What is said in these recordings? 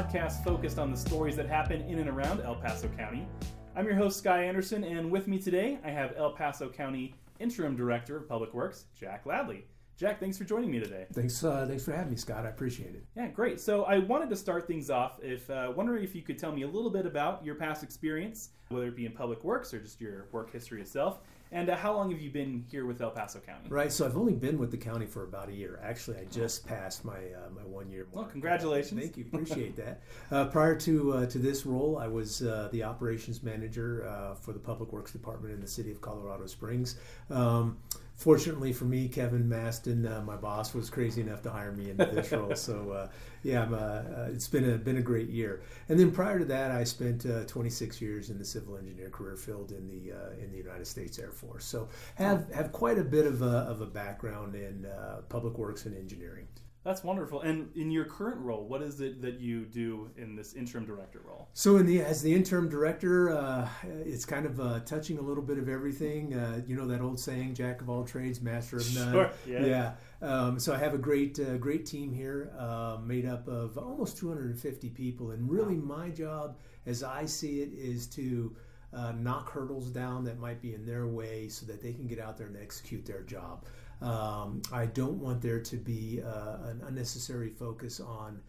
podcast focused on the stories that happen in and around El Paso County. I'm your host, Sky Anderson, and with me today I have El Paso County Interim Director of Public Works, Jack Ladley. Jack, thanks for joining me today. Thanks, uh, thanks for having me, Scott. I appreciate it. Yeah, great. So I wanted to start things off. If uh, wondering if you could tell me a little bit about your past experience, whether it be in public works or just your work history itself, and uh, how long have you been here with El Paso County? Right. So I've only been with the county for about a year. Actually, I just passed my uh, my one year mark. Well, congratulations. Thank you. Appreciate that. Uh, prior to uh, to this role, I was uh, the operations manager uh, for the public works department in the city of Colorado Springs. Um, fortunately for me, Kevin Mastin, uh, my boss, was crazy enough to hire me into this role. So uh, yeah, uh, uh, it's been a been a great year. And then prior to that, I spent uh, 26 years in the civil engineer career field in the uh, in the United States Air Force. So have have quite a bit of a, of a background in public works and engineering. That's wonderful. And in your current role, what is it that you do in this interim director role? So, in the as the interim director, uh, it's kind of uh, touching a little bit of everything. Uh, you know that old saying, "Jack of all trades, master of none." Sure. Yeah. yeah. Um, so I have a great uh, great team here, uh, made up of almost 250 people, and really wow. my job, as I see it, is to uh, knock hurdles down that might be in their way, so that they can get out there and execute their job. Um, I don't want there to be uh, an unnecessary focus on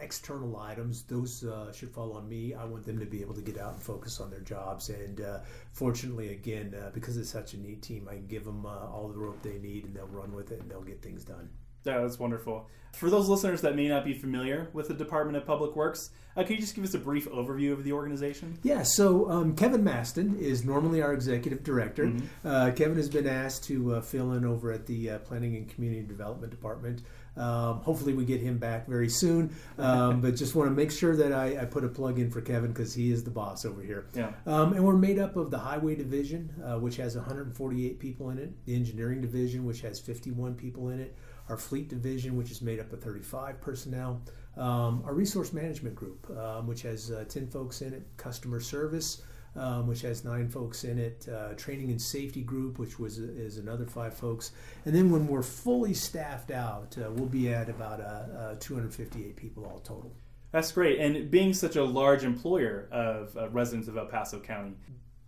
external items. Those uh, should fall on me. I want them to be able to get out and focus on their jobs. And uh, fortunately, again, uh, because it's such a neat team, I can give them uh, all the rope they need and they'll run with it and they'll get things done. Yeah, that's wonderful. For those listeners that may not be familiar with the Department of Public Works, uh, can you just give us a brief overview of the organization? Yeah, so um, Kevin Mastin is normally our executive director. Mm-hmm. Uh, Kevin has been asked to uh, fill in over at the uh, Planning and Community Development Department. Um, hopefully, we get him back very soon. Um, but just want to make sure that I, I, put a plug in for Kevin because he is the boss over here. Yeah. Um, and we're made up of the Highway Division, uh, which has 148 people in it, the Engineering Division, which has 51 people in it our fleet division, which is made up of 35 personnel, um, our resource management group, um, which has uh, 10 folks in it, customer service, um, which has nine folks in it, uh, training and safety group, which was is another five folks, and then when we're fully staffed out, uh, we'll be at about uh, uh, 258 people all total. That's great. And being such a large employer of residents of El Paso County,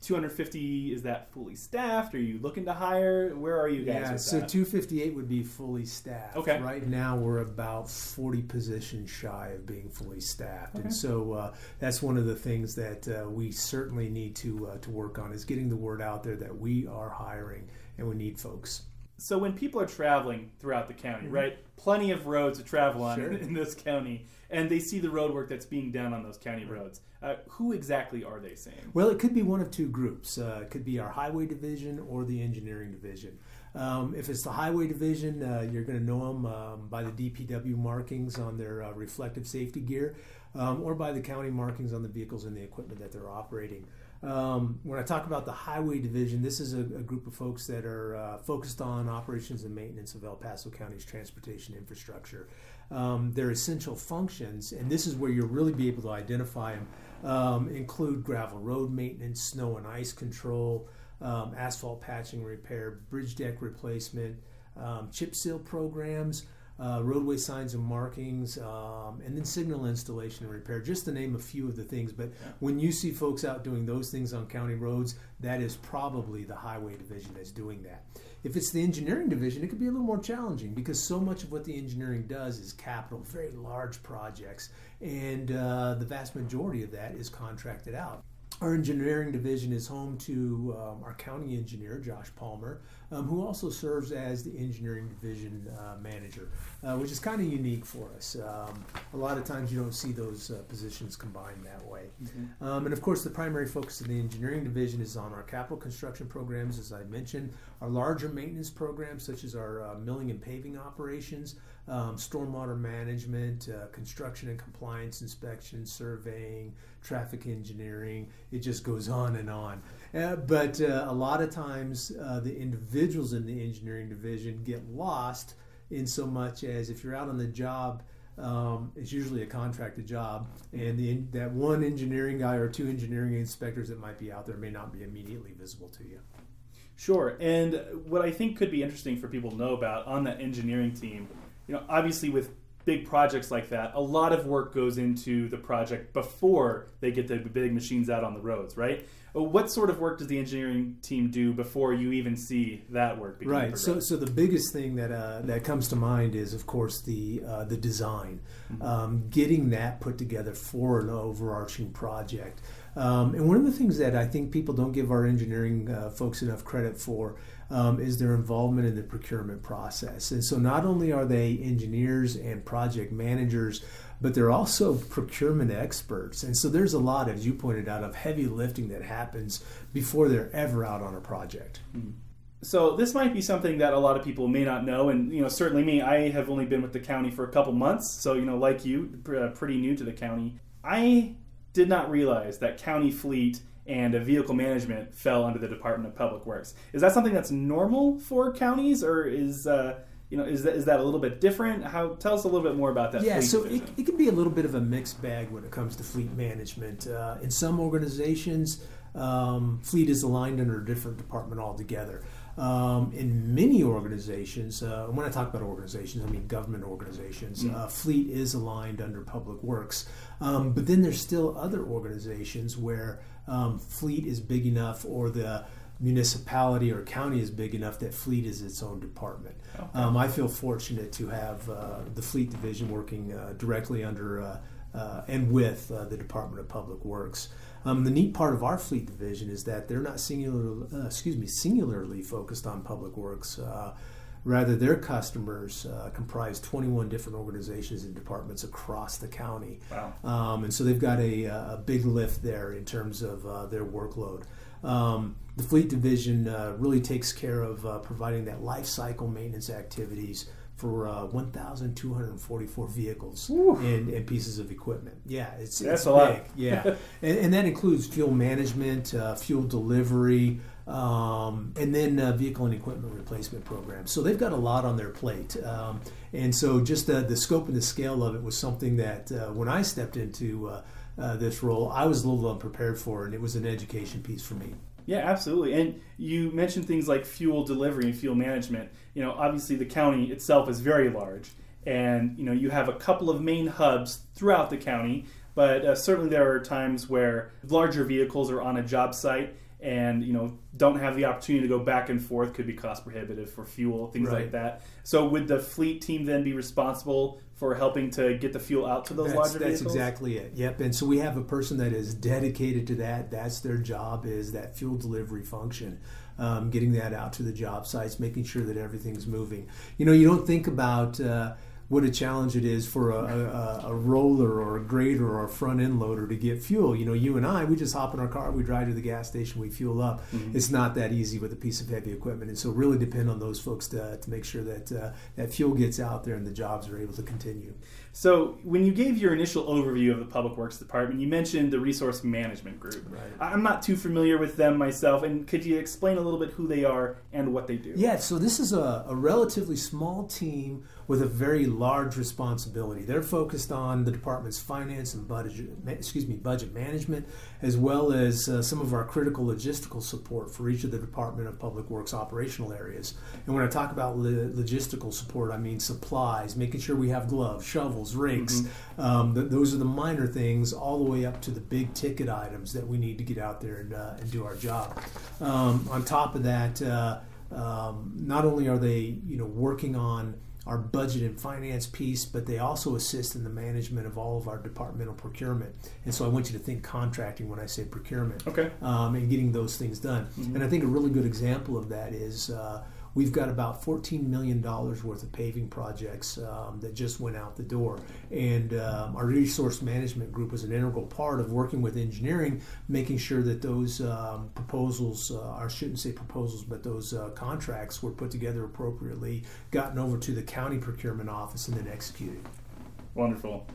250 is that fully staffed? Are you looking to hire? Where are you guys? Yeah, so that? 258 would be fully staffed. Okay. Right now we're about 40 positions shy of being fully staffed, okay. and so uh, that's one of the things that uh, we certainly need to uh, to work on is getting the word out there that we are hiring and we need folks. So when people are traveling throughout the county, mm-hmm. right? Plenty of roads to travel on sure. in, in this county and they see the road work that's being done on those county roads. Uh, who exactly are they saying? Well, it could be one of two groups. Uh, it could be our highway division or the engineering division. Um, if it's the highway division, uh, you're going to know them um, by the DPW markings on their uh, reflective safety gear um, or by the county markings on the vehicles and the equipment that they're operating. Um, when I talk about the highway division, this is a, a group of folks that are uh, focused on operations and maintenance of El Paso County's transportation infrastructure. Um, their essential functions, and this is where you'll really be able to identify them, um, include gravel road maintenance, snow and ice control, um, asphalt patching repair, bridge deck replacement, um, chip seal programs uh, roadway signs and markings, um, and then signal installation and repair, just to name a few of the things. But when you see folks out doing those things on county roads, that is probably the highway division that's doing that. If it's the engineering division, it could be a little more challenging because so much of what the engineering does is capital, very large projects, and uh, the vast majority of that is contracted out. Our engineering division is home to um, our county engineer, Josh Palmer, um, who also serves as the engineering division uh, manager, uh, which is kind of unique for us. Um, a lot of times you don't see those uh, positions combined that way. Mm-hmm. Um, and of course, the primary focus of the engineering division is on our capital construction programs, as I mentioned, our larger maintenance programs, such as our uh, milling and paving operations, um, stormwater management, uh, construction and compliance inspection, surveying, traffic engineering. It just goes on and on. Uh, but uh, a lot of times, uh, the individuals in the engineering division get lost in so much as if you're out on the job. Um, it's usually a contracted job, and the, that one engineering guy or two engineering inspectors that might be out there may not be immediately visible to you. Sure, and what I think could be interesting for people to know about on that engineering team, you know, obviously with big projects like that, a lot of work goes into the project before they get the big machines out on the roads, right? Uh, what sort of work does the engineering team do before you even see that work? Right. So, so the biggest thing that uh, that comes to mind is, of course, the uh, the design, um, getting that put together for an overarching project. Um, and one of the things that I think people don't give our engineering uh, folks enough credit for um, is their involvement in the procurement process. And so, not only are they engineers and project managers, but they're also procurement experts. And so, there's a lot, as you pointed out, of heavy lifting that happens before they're ever out on a project. So this might be something that a lot of people may not know, and you know, certainly me. I have only been with the county for a couple months, so you know, like you, uh, pretty new to the county. I did not realize that county fleet and vehicle management fell under the Department of Public Works. Is that something that's normal for counties, or is uh, you know, is that is that a little bit different? How tell us a little bit more about that. Yeah, so it, it can be a little bit of a mixed bag when it comes to fleet management. Uh, in some organizations, um, fleet is aligned under a different department altogether. Um, in many organizations, uh, when I talk about organizations, I mean government organizations, uh, fleet is aligned under public works. Um, but then there's still other organizations where um, fleet is big enough or the municipality or county is big enough that fleet is its own department. Um, I feel fortunate to have uh, the fleet division working uh, directly under uh, uh, and with uh, the Department of Public Works. Um, the neat part of our fleet division is that they're not singular, uh, excuse me, singularly focused on public works. Uh, rather, their customers uh, comprise 21 different organizations and departments across the county. Wow. Um, and so they've got a, a big lift there in terms of uh, their workload. Um, the fleet division uh, really takes care of uh, providing that life cycle maintenance activities for uh, 1,244 vehicles and, and pieces of equipment. Yeah, it's, That's it's a lot. Yeah, and, and that includes fuel management, uh, fuel delivery, um, and then uh, vehicle and equipment replacement programs. So they've got a lot on their plate. Um, and so just the, the scope and the scale of it was something that uh, when I stepped into uh, this role, I was a little unprepared for, and it was an education piece for me. Yeah, absolutely. And you mentioned things like fuel delivery and fuel management. You know, obviously the county itself is very large, and you know you have a couple of main hubs throughout the county. But uh, certainly there are times where larger vehicles are on a job site and you know don't have the opportunity to go back and forth could be cost prohibitive for fuel things like that so would the fleet team then be responsible for helping to get the fuel out to those That's, larger that's vehicles exactly it. Yep. And so we have a person that is dedicated to that. That's their job is that fuel delivery function, um, getting that out to the job sites, making sure that everything's moving. You know, you don't think about. Uh, what a challenge it is for a, a, a roller or a grader or a front end loader to get fuel. You know, you and I, we just hop in our car, we drive to the gas station, we fuel up. It's not that easy with a piece of heavy equipment, and so really depend on those folks to, to make sure that uh, that fuel gets out there and the jobs are able to continue. So, when you gave your initial overview of the Public Works Department, you mentioned the Resource Management Group. Right. I'm not too familiar with them myself, and could you explain a little bit who they are and what they do? Yeah, so this is a, a relatively small team with a very large responsibility. They're focused on the department's finance and budget, excuse me, budget management, as well as uh, some of our critical logistical support for each of the Department of Public Works operational areas. And when I talk about lo- logistical support, I mean supplies, making sure we have gloves, shovels, rakes. Um, th- those are the minor things, all the way up to the big ticket items that we need to get out there and, uh, and do our job. Um, on top of that. Uh, um, not only are they you know working on our budget and finance piece, but they also assist in the management of all of our departmental procurement. And so I want you to think contracting when I say procurement Okay. um, and getting those things done. And I think a really good example of that is uh, we've got about $14 million worth of paving projects um, that just went out the door. And um, our resource management group was an integral part of working with engineering, making sure that those um, proposals, uh, I shouldn't say proposals, but those uh, contracts were put together appropriately, gotten over to the county procurement office, and then executed. Wonderful.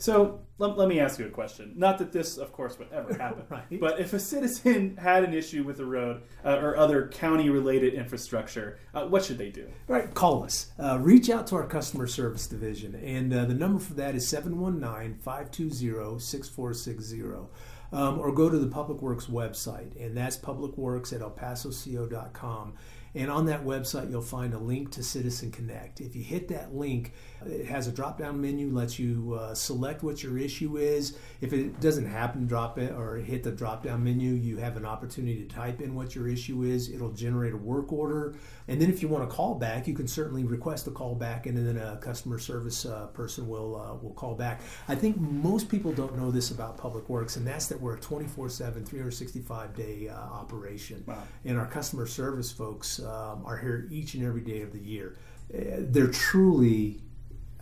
So, let, let me ask you a question. Not that this, of course, would ever happen, Right. but if a citizen had an issue with a road uh, or other county related infrastructure, uh, what should they do? Right, call us. Uh, reach out to our customer service division, and uh, the number for that is 719 520 6460. Um, or go to the Public Works website, and that's publicworks at elpasoco.com. And on that website, you'll find a link to Citizen Connect. If you hit that link, it has a drop down menu, lets you uh, select what your issue is. If it doesn't happen, drop it or hit the drop down menu, you have an opportunity to type in what your issue is. It'll generate a work order. And then if you want a call back, you can certainly request a call back, and then a customer service uh, person will, uh, will call back. I think most people don't know this about Public Works, and that's that we're a 24 7, 365 day uh, operation. Wow. And our customer service folks um, are here each and every day of the year. Uh, they're truly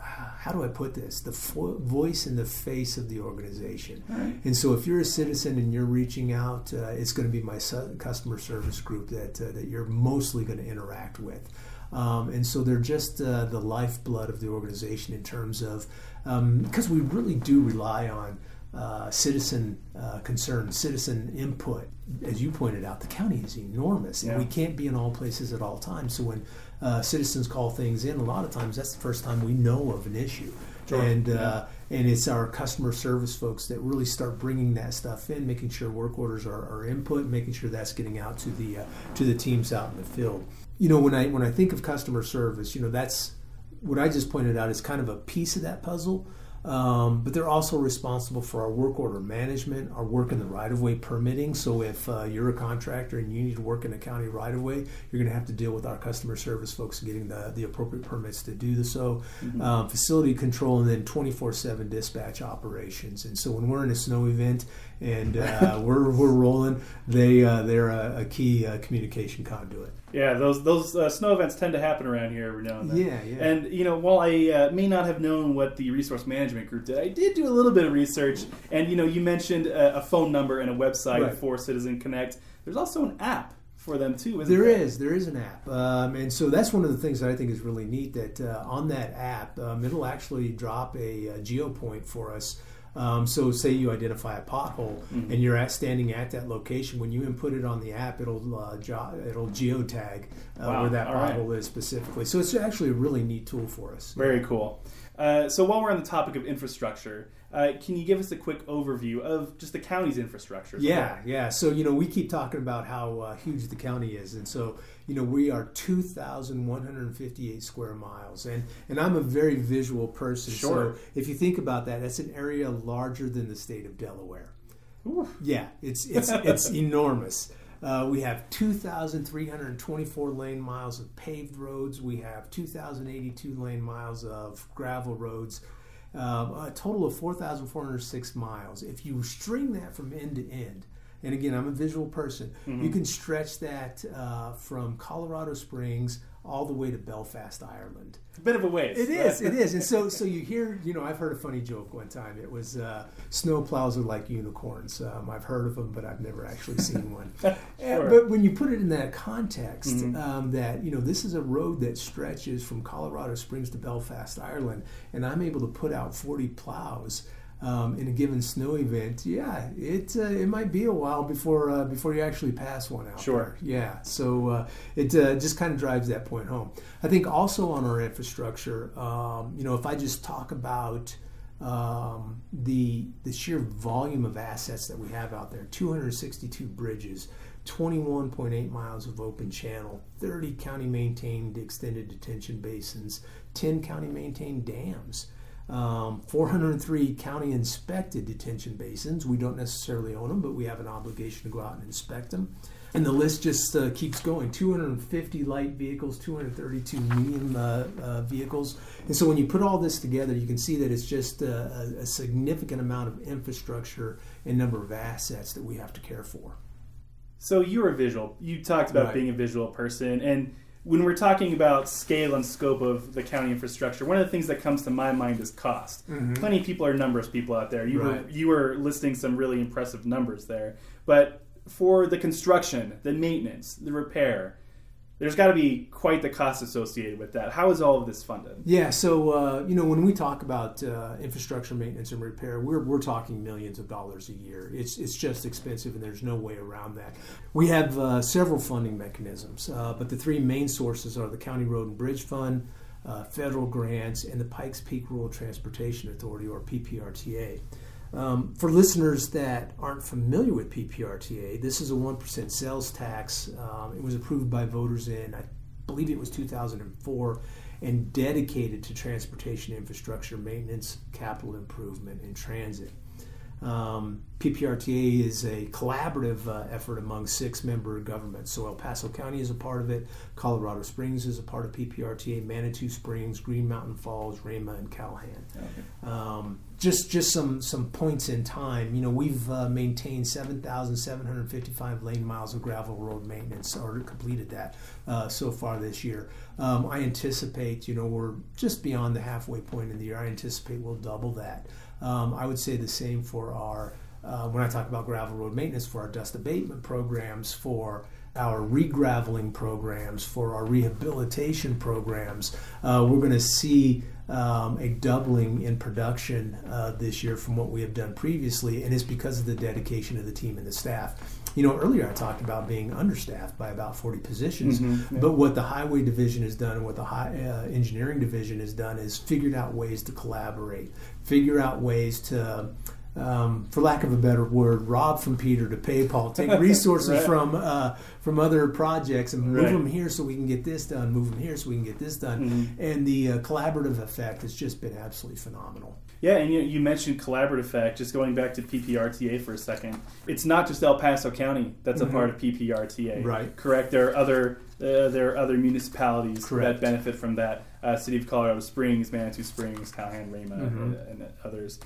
how do I put this? The fo- voice and the face of the organization. Right. And so, if you're a citizen and you're reaching out, uh, it's going to be my su- customer service group that uh, that you're mostly going to interact with. Um, and so, they're just uh, the lifeblood of the organization in terms of because um, we really do rely on. Uh, citizen uh, concern, citizen input. As you pointed out, the county is enormous, and Yeah. we can't be in all places at all times. So when uh, citizens call things in, a lot of times that's the first time we know of an issue. Sure. And uh, and it's our customer service folks that really start bringing that stuff in, making sure work orders are, are input, making sure that's getting out to the uh, to the teams out in the field. You know, when I when I think of customer service, you know that's what I just pointed out is kind of a piece of that puzzle. Um, but they're also responsible for our work order management, our work in the right of way permitting. So if uh, you're a contractor and you need to work in a county right of way, you're going to have to deal with our customer service folks getting the, the appropriate permits to do so. Um, facility control and then 24 7 dispatch operations. And so when we're in a snow event and uh, we're, we're rolling, they, uh, they're a, a key uh, communication conduit. Yeah, those those uh, snow events tend to happen around here every now and then. Yeah, yeah. And you know, while I uh, may not have known what the resource management group did, I did do a little bit of research. And you know, you mentioned a, a phone number and a website Right. for Citizen Connect. There's also an app for them too, isn't There there? is, there is an app, um, and so that's one of the things that I think is really neat. That uh, on that app, um, it'll actually drop a, a geo point for us. Um, so, say you identify a pothole Mm-hmm. and you're at standing at that location. When you input it on the app, it'll uh, jo- it'll geotag uh, Wow, where that all right. pothole is specifically. So, it's actually a really neat tool for us. Very cool. Uh, so while we're on the topic of infrastructure, uh, can you give us a quick overview of just the county's infrastructure? Yeah, well? yeah. So you know, we keep talking about how uh, huge the county is, and so you know, we are two thousand one hundred fifty-eight square miles, and and I'm a very visual person. Sure. So if you think about that, that's an area larger than the state of Delaware. Oof. Yeah, it's it's it's enormous. Uh, we have 2,324 lane miles of paved roads. We have 2,082 lane miles of gravel roads. Um, a total of 4,406 miles. If you string that from end to end, and again, I'm a visual person, you can stretch that uh, from Colorado Springs all the way to Belfast, Ireland. It's a bit of a ways. It is, it is, and so so you hear, you know, I've heard a funny joke one time. It was uh, snow plows are like unicorns. Um, I've heard of them, but I've never actually seen one. And- but when you put it in that context, Mhm. um, that you know, this is a road that stretches from Colorado Springs to Belfast, Ireland, and I'm able to put out 40 plows. Um, in a given snow event, yeah, it uh, it might be a while before uh, before you actually pass one out. Sure. there. Yeah, so uh, it uh, just kind of drives that point home. I think also on our infrastructure, um, you know, if I just talk about um, the the sheer volume of assets that we have out there 262 bridges 21.8 miles of open channel 30 county maintained extended detention basins 10 county maintained dams um, 403 county inspected detention basins we don't necessarily own them but we have an obligation to go out and inspect them and the list just uh, keeps going 250 light vehicles 232 medium uh, uh, vehicles and so when you put all this together you can see that it's just uh, a, a significant amount of infrastructure and number of assets that we have to care for So you're a visual. You talked about Right. being a visual person, and when we're talking about scale and scope of the county infrastructure, one of the things that comes to my mind is cost. Mm-hmm. Plenty of people are numbers people out there. You were you were listing some really impressive numbers there, but for the construction, the maintenance, the repair, there's got to be quite the cost associated with that. How is all of this funded? Yeah, so uh, you know when we talk about uh, infrastructure maintenance and repair, we're, we're talking millions of dollars a year. It's it's just expensive, and there's no way around that. We have uh, several funding mechanisms, uh, but the three main sources are the County Road and Bridge Fund, uh, federal grants, and the Pikes Peak Rural Transportation Authority, or PPRTA. Um, for listeners that aren't familiar with PPRTA, this is a 1% sales tax. Um, it was approved by voters in, I believe it was 2004, and dedicated to transportation infrastructure maintenance, capital improvement, and transit. Um, PPRTA is a collaborative uh, effort among six member governments. So El Paso County is a part of it, Colorado Springs is a part of PPRTA, Manitou Springs, Green Mountain Falls, Ramah, and Calhan. Okay. Um, just just some some points in time. You know, we've uh, maintained 7,755 lane miles of gravel road maintenance, or completed that uh, so far this year. Um, I anticipate, you know, we're just beyond the halfway point in the year. I anticipate we'll double that. Um, I would say the same for our, uh, when I talk about gravel road maintenance, for our dust abatement programs, for our regraveling programs, for our rehabilitation programs. Uh, we're going to see um, a doubling in production uh, this year from what we have done previously, and it's because of the dedication of the team and the staff. You know, earlier I talked about being understaffed by about 40 positions, mm-hmm, yeah. but what the highway division has done and what the high, uh, engineering division has done is figured out ways to collaborate, figure out ways to um, for lack of a better word, rob from Peter to pay Paul. Take resources right. from uh, from other projects and move right. them here so we can get this done. Move them here so we can get this done. Mm-hmm. And the uh, collaborative effect has just been absolutely phenomenal. Yeah, and you, you mentioned collaborative effect. Just going back to PPRTA for a second, it's not just El Paso County that's mm-hmm. a part of PPRTA. Right. Correct. There are other uh, there are other municipalities Correct. that benefit from that. Uh, City of Colorado Springs, Manitou Springs, Calhan, Ramah, mm-hmm. and others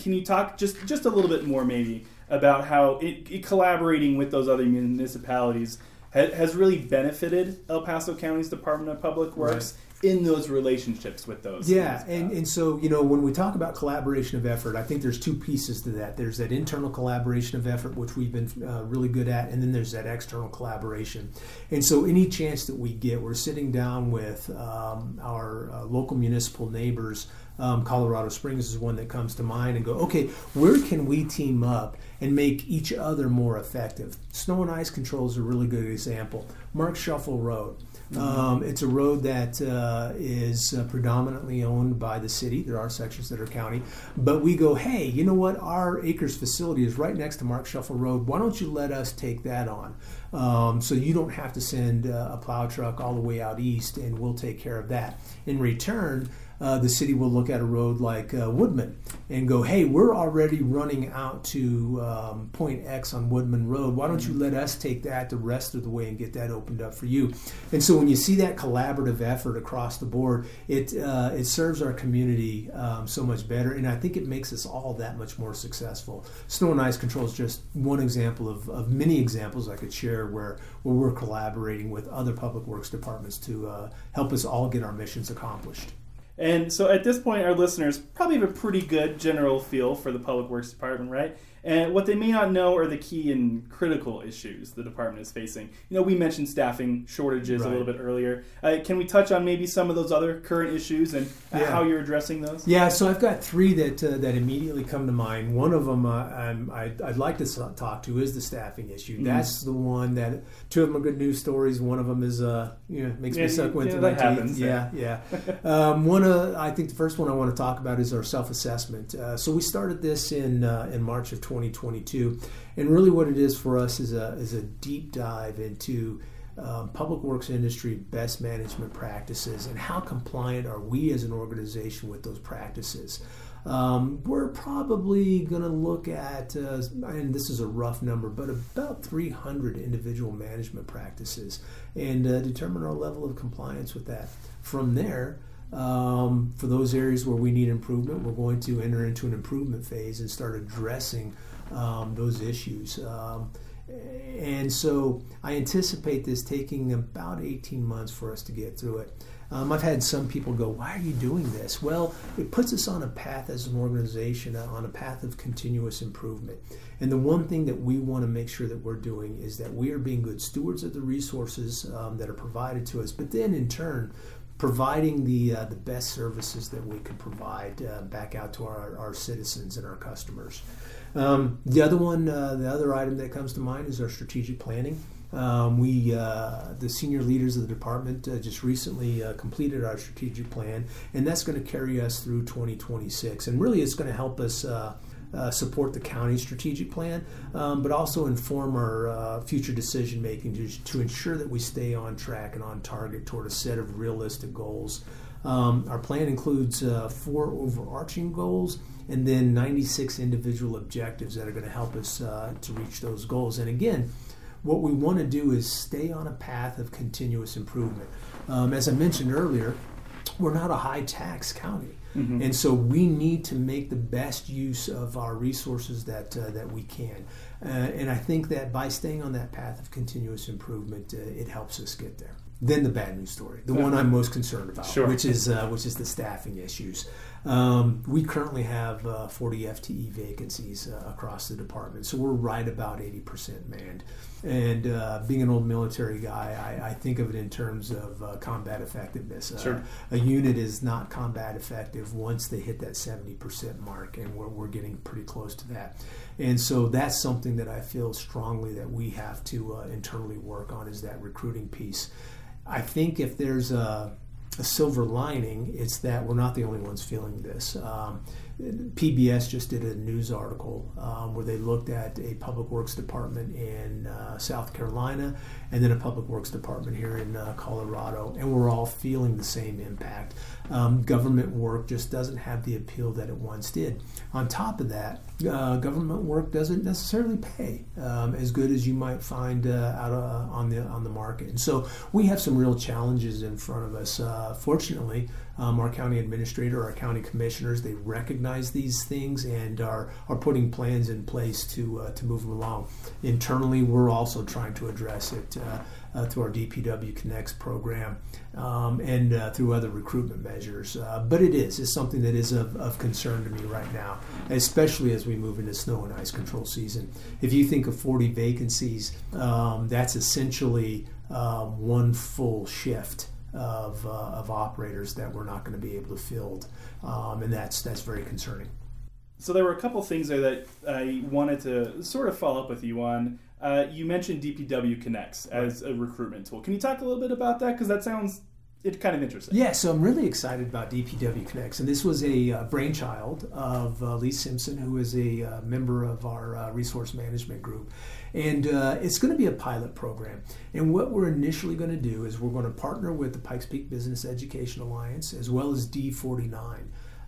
can you talk just just a little bit more maybe about how it, it collaborating with those other municipalities ha, has really benefited El Paso County's Department of Public Works right. In those relationships with those. Yeah, and, and so you know when we talk about collaboration of effort, I think there's two pieces to that. There's that internal collaboration of effort, which we've been uh, really good at, and then there's that external collaboration. And so any chance that we get, we're sitting down with um, our uh, local municipal neighbors um, Colorado Springs is one that comes to mind, and go, okay, where can we team up and make each other more effective? Snow and ice control is a really good example. Marksheffel Road. Mm-hmm. Um, it's a road that uh, is uh, predominantly owned by the city. There are sections that are county, but we go, hey, you know what? Our Acres facility is right next to Marksheffel Road. Why don't you let us take that on? Um, so you don't have to send uh, a plow truck all the way out east, and we'll take care of that. In return, uh, the city will look at a road like uh, Woodman and go, hey, we're already running out to um, point X on Woodman Road. Why don't you mm-hmm. let us take that the rest of the way and get that opened up for you? And so when you see that collaborative effort across the board, it uh, it serves our community um, so much better, and I think it makes us all that much more successful. Snow and ice control is just one example of, of many examples I could share where where we're collaborating with other public works departments to uh, help us all get our missions accomplished. And so at this point, our listeners probably have a pretty good general feel for the Public Works Department, right? And what they may not know are the key and critical issues the department is facing. You know, we mentioned staffing shortages right. a little bit earlier. Uh, can we touch on maybe some of those other current issues and yeah. how you're addressing those? Yeah, so I've got three that uh, that immediately come to mind. One of them uh, i would like to talk to is the staffing issue. Mm-hmm. That's the one that two of them are good news stories. One of them is uh, you know makes yeah, me suck yeah, through my happens, teeth. Yeah, yeah. um, one uh, I think the first one I want to talk about is our self assessment. Uh, so we started this in uh, in March of 2022. And really, what it is for us is a, is a deep dive into um, public works industry best management practices and how compliant are we as an organization with those practices. Um, we're probably going to look at, uh, and this is a rough number, but about 300 individual management practices and uh, determine our level of compliance with that. From there, um, for those areas where we need improvement, we're going to enter into an improvement phase and start addressing um, those issues. Um, and so I anticipate this taking about 18 months for us to get through it. Um, I've had some people go, Why are you doing this? Well, it puts us on a path as an organization, uh, on a path of continuous improvement. And the one thing that we want to make sure that we're doing is that we are being good stewards of the resources um, that are provided to us, but then in turn, providing the uh, the best services that we can provide uh, back out to our, our citizens and our customers. Um, the other one, uh, the other item that comes to mind is our strategic planning. Um, we, uh, the senior leaders of the department, uh, just recently uh, completed our strategic plan, and that's going to carry us through 2026. And really, it's going to help us uh, support the county strategic plan, um, but also inform our uh, future decision making to, to ensure that we stay on track and on target toward a set of realistic goals. Um, our plan includes uh, four overarching goals and then 96 individual objectives that are going to help us uh, to reach those goals. And again, what we want to do is stay on a path of continuous improvement. Um, as I mentioned earlier, we're not a high tax county. Mm-hmm. And so we need to make the best use of our resources that uh, that we can, uh, and I think that by staying on that path of continuous improvement, uh, it helps us get there. Then the bad news story, the one I'm most concerned about, sure. which is uh, which is the staffing issues. Um, we currently have uh, 40 FTE vacancies uh, across the department, so we're right about 80% manned. And uh, being an old military guy, I, I, think of it in terms of uh, combat effectiveness. Uh, sure. A unit is not combat effective once they hit that 70% mark, and we're, we're getting pretty close to that. And so that's something that I feel strongly that we have to uh, internally work on is that recruiting piece. I think if there's a a silver lining it's that we're not the only ones feeling this. Um, PBS just did a news article um, where they looked at a public works department in uh, South Carolina and then a public works department here in uh, Colorado, and we're all feeling the same impact. Um, government work just doesn't have the appeal that it once did. On top of that, uh, government work doesn't necessarily pay um, as good as you might find uh, out uh, on the on the market, and so we have some real challenges in front of us. Uh, fortunately um, our county administrator, our county commissioners, they recognize these things and are, are putting plans in place to, uh, to move them along. Internally, we're also trying to address it uh, uh, through our DPW Connects program um, and uh, through other recruitment measures. Uh, but it is, it's something that is of, of concern to me right now, especially as we move into snow and ice control season. If you think of 40 vacancies, um, that's essentially um, one full shift of, uh, of operators that we're not going to be able to fill, um, and that's that's very concerning. So there were a couple things there that I wanted to sort of follow up with you on. Uh, you mentioned DPW Connects as a recruitment tool. Can you talk a little bit about that? Because that sounds it's kind of interesting. Yeah, so I'm really excited about DPW Connects, and this was a uh, brainchild of uh, Lee Simpson, who is a uh, member of our uh, resource management group, and uh, it's going to be a pilot program. And what we're initially going to do is we're going to partner with the Pikes Peak Business Education Alliance as well as D49,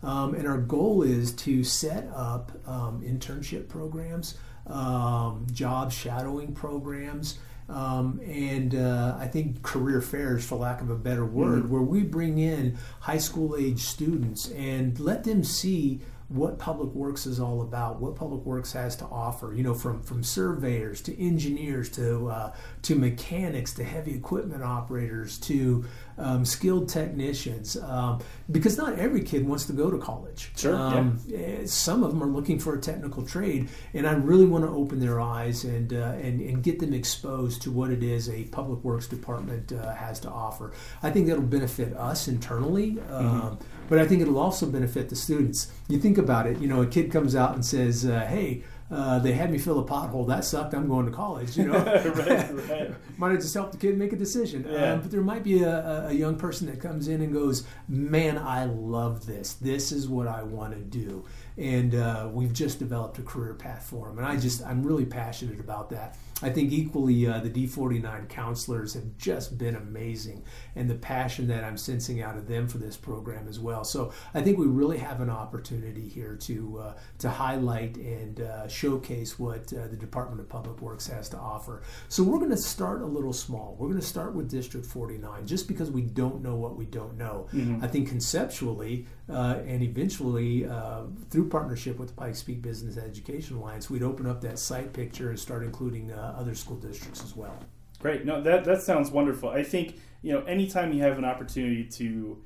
um, and our goal is to set up um, internship programs, um, job shadowing programs. Um, and uh, I think career fairs, for lack of a better word, mm-hmm. where we bring in high school age students and let them see what public works is all about, what public works has to offer. You know, from from surveyors to engineers to uh, to mechanics to heavy equipment operators to um, skilled technicians, um, because not every kid wants to go to college. Sure. Um, yeah. Some of them are looking for a technical trade, and I really want to open their eyes and uh, and and get them exposed to what it is a public works department uh, has to offer. I think that'll benefit us internally, um, mm-hmm. But I think it'll also benefit the students. You think about it. You know, a kid comes out and says, uh, "Hey." Uh, they had me fill a pothole. That sucked. I'm going to college. You know, right, right. might have just helped the kid make a decision. Yeah. Um, but there might be a, a, young person that comes in and goes, "Man, I love this. This is what I want to do." And uh, we've just developed a career path for them. And I just, I'm really passionate about that. I think equally uh, the D49 counselors have just been amazing, and the passion that I'm sensing out of them for this program as well. So I think we really have an opportunity here to uh, to highlight and uh, showcase what uh, the Department of Public Works has to offer. So we're going to start a little small. We're going to start with District 49, just because we don't know what we don't know. Mm-hmm. I think conceptually uh, and eventually uh, through partnership with the Pikes Peak Business Education Alliance, we'd open up that site picture and start including other school districts as well. Great. No, that that sounds wonderful. I think you know anytime you have an opportunity to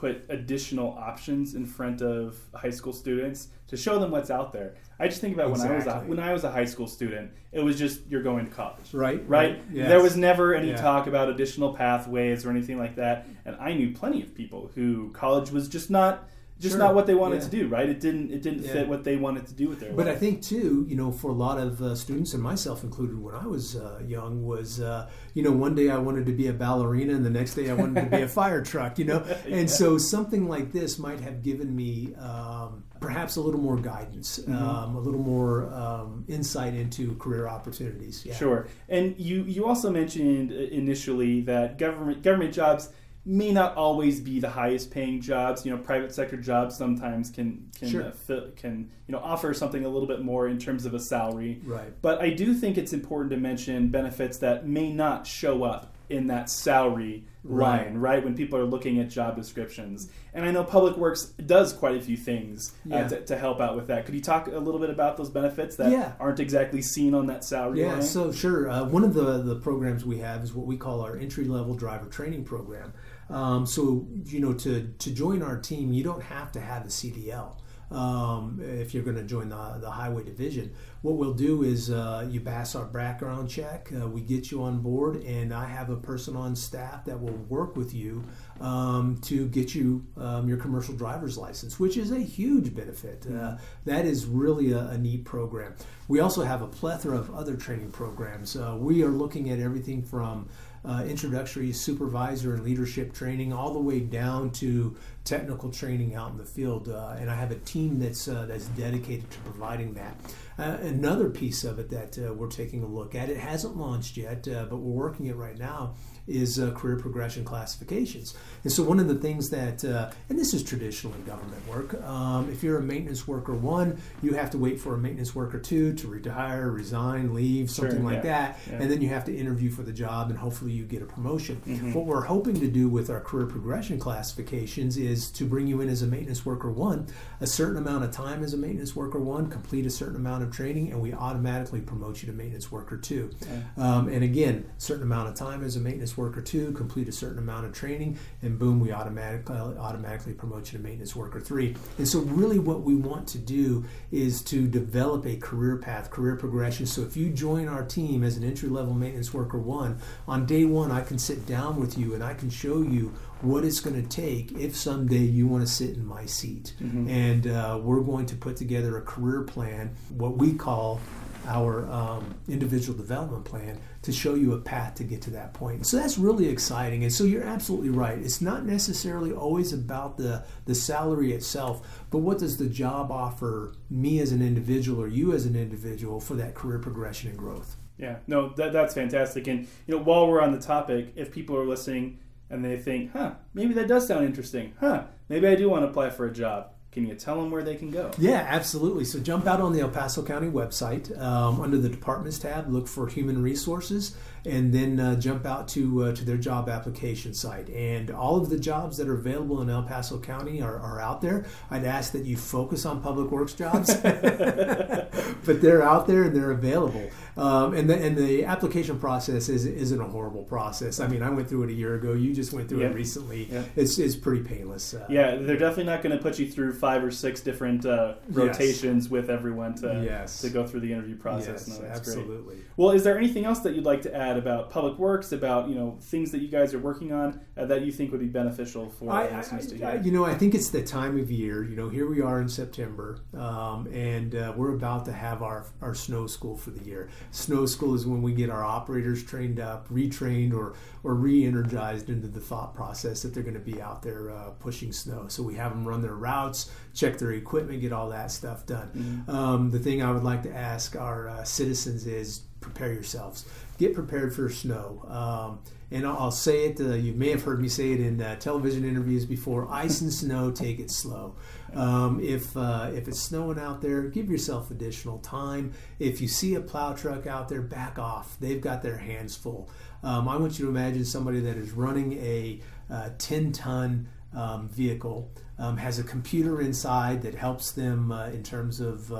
put additional options in front of high school students to show them what's out there. I just think about exactly. when I was a, when I was a high school student, it was just you're going to college, right? Right. right. Yes. There was never any yeah. talk about additional pathways or anything like that, and I knew plenty of people who college was just not just Sure. not what they wanted Yeah. to do, right? It didn't it didn't Yeah. fit what they wanted to do with their But I think too, you know, for a lot of uh, students and myself included, when I was uh, young, was uh, you know, one day I wanted to be a ballerina, and the next day I wanted to be a fire truck, you know, and so something like this might have given me um, perhaps a little more guidance, Mm-hmm. um, a little more um, insight into career opportunities. Yeah. Sure. And you you also mentioned uh, initially that government government jobs may not always be the highest paying jobs. You know, private sector jobs sometimes can can Sure. uh, fi- can you know offer something a little bit more in terms of a salary. Right. But I do think it's important to mention benefits that may not show up in that salary. Line, right? When people are looking at job descriptions. And I know Public Works does quite a few things uh, to, to help out with that. Could you talk a little bit about those benefits that Yeah. aren't exactly seen on that salary Yeah, line? so sure. Uh, one of the, the programs we have is what we call our entry level driver training program. Um, so, you know, to, to join our team, you don't have to have a CDL um, if you're going to join the, the highway division. What we'll do is uh, you pass our background check, uh, we get you on board, and I have a person on staff that will work with you um, to get you um, your commercial driver's license, which is a huge benefit. Uh, that is really a, a neat program. We also have a plethora of other training programs. Uh, we are looking at everything from uh, introductory supervisor and leadership training all the way down to technical training out in the field. Uh, and I have a team that's uh, that's dedicated to providing that. Uh, another piece of it that uh, we're taking a look at, it hasn't launched yet, uh, but we're working it right now, is uh, career progression classifications. And so, one of the things that, uh, and this is traditionally government work, um, if you're a maintenance worker one, you have to wait for a maintenance worker two to retire, resign, leave, Sure, something like yeah, that. yeah. And then you have to interview for the job, and hopefully you get a promotion. Mhm. What we're hoping to do with our career progression classifications is to bring you in as a maintenance worker one, a certain amount of time as a maintenance worker one, complete a certain amount of training, and we automatically promote you to maintenance worker two. Um, and again, certain amount of time as a maintenance worker two, complete a certain amount of training, and boom, we automatically automatically promote you to maintenance worker three. And so, really, what we want to do is to develop a career path, career progression. So, if you join our team as an entry level maintenance worker one, on day one, I can sit down with you and I can show you what it's going to take if someday you want to sit in my seat. And uh, we're going to put together a career plan, what we call our um, individual development plan to show you a path to get to that point. So that's really exciting. And so you're absolutely right. It's not necessarily always about the, the salary itself, but what does the job offer me as an individual or you as an individual for that career progression and growth? Yeah, no, that, that's fantastic. And you know, while we're on the topic, if people are listening and they think, "Huh, maybe that does sound interesting. Huh, maybe I do want to apply for a job." Can you tell them where they can go? Yeah, absolutely. So jump out on the El Paso County website um, under the departments tab, look for human resources, and then uh, jump out to uh, to their job application site. And all of the jobs that are available in El Paso County are, are out there. I'd ask that you focus on public works jobs, but they're out there and they're available. Um, and the and the application process is isn't a horrible process. I mean, I went through it a year ago. You just went through Yeah. it recently. Yeah. It's it's pretty painless. Uh, Yeah, they're definitely not going to put you through five or six different uh, Yes. rotations with everyone to Yes. to go through the interview process. Yes, no, that's great. absolutely. Well, is there anything else that you'd like to add about public works, about you know things that you guys are working on uh, that you think would be beneficial for I, listeners to hear? You know, I think it's the time of year. You know, here we are in September, um, and uh, we're about to have our our snow school for the year. Snow school is when we get our operators trained up, retrained, or or re-energized into the thought process that they're going to be out there uh, pushing snow. So we have them run their routes, check their equipment, get all that stuff done. Um, the thing I would like to ask our uh, citizens is prepare yourselves. Get prepared for snow. Um, and I'll, I'll say it. Uh, you may have heard me say it in uh, television interviews before. Ice and snow, take it slow. Um, if uh, if it's snowing out there, give yourself additional time. If you see a plow truck out there, back off. They've got their hands full. Um, I want you to imagine somebody that is running a uh, 10 ton um, vehicle, um, has a computer inside that helps them uh, in terms of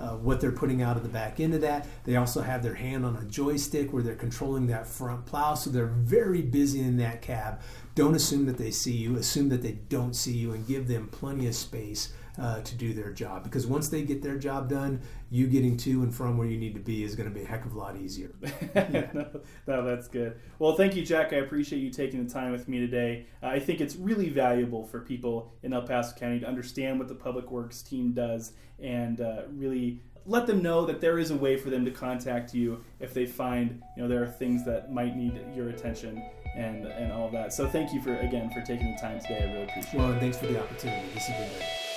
uh, what they're putting out of the back end of that. They also have their hand on a joystick where they're controlling that front plow, so they're very busy in that cab. Don't assume that they see you, assume that they don't see you, and give them plenty of space uh, to do their job. Because once they get their job done, you getting to and from where you need to be is going to be a heck of a lot easier. no, no, that's good. Well, thank you, Jack. I appreciate you taking the time with me today. Uh, I think it's really valuable for people in El Paso County to understand what the Public Works team does and uh, really let them know that there is a way for them to contact you if they find you know there are things that might need your attention and and all that. So thank you for again for taking the time today. I really appreciate well, it. Well, thanks for the opportunity. This has been great.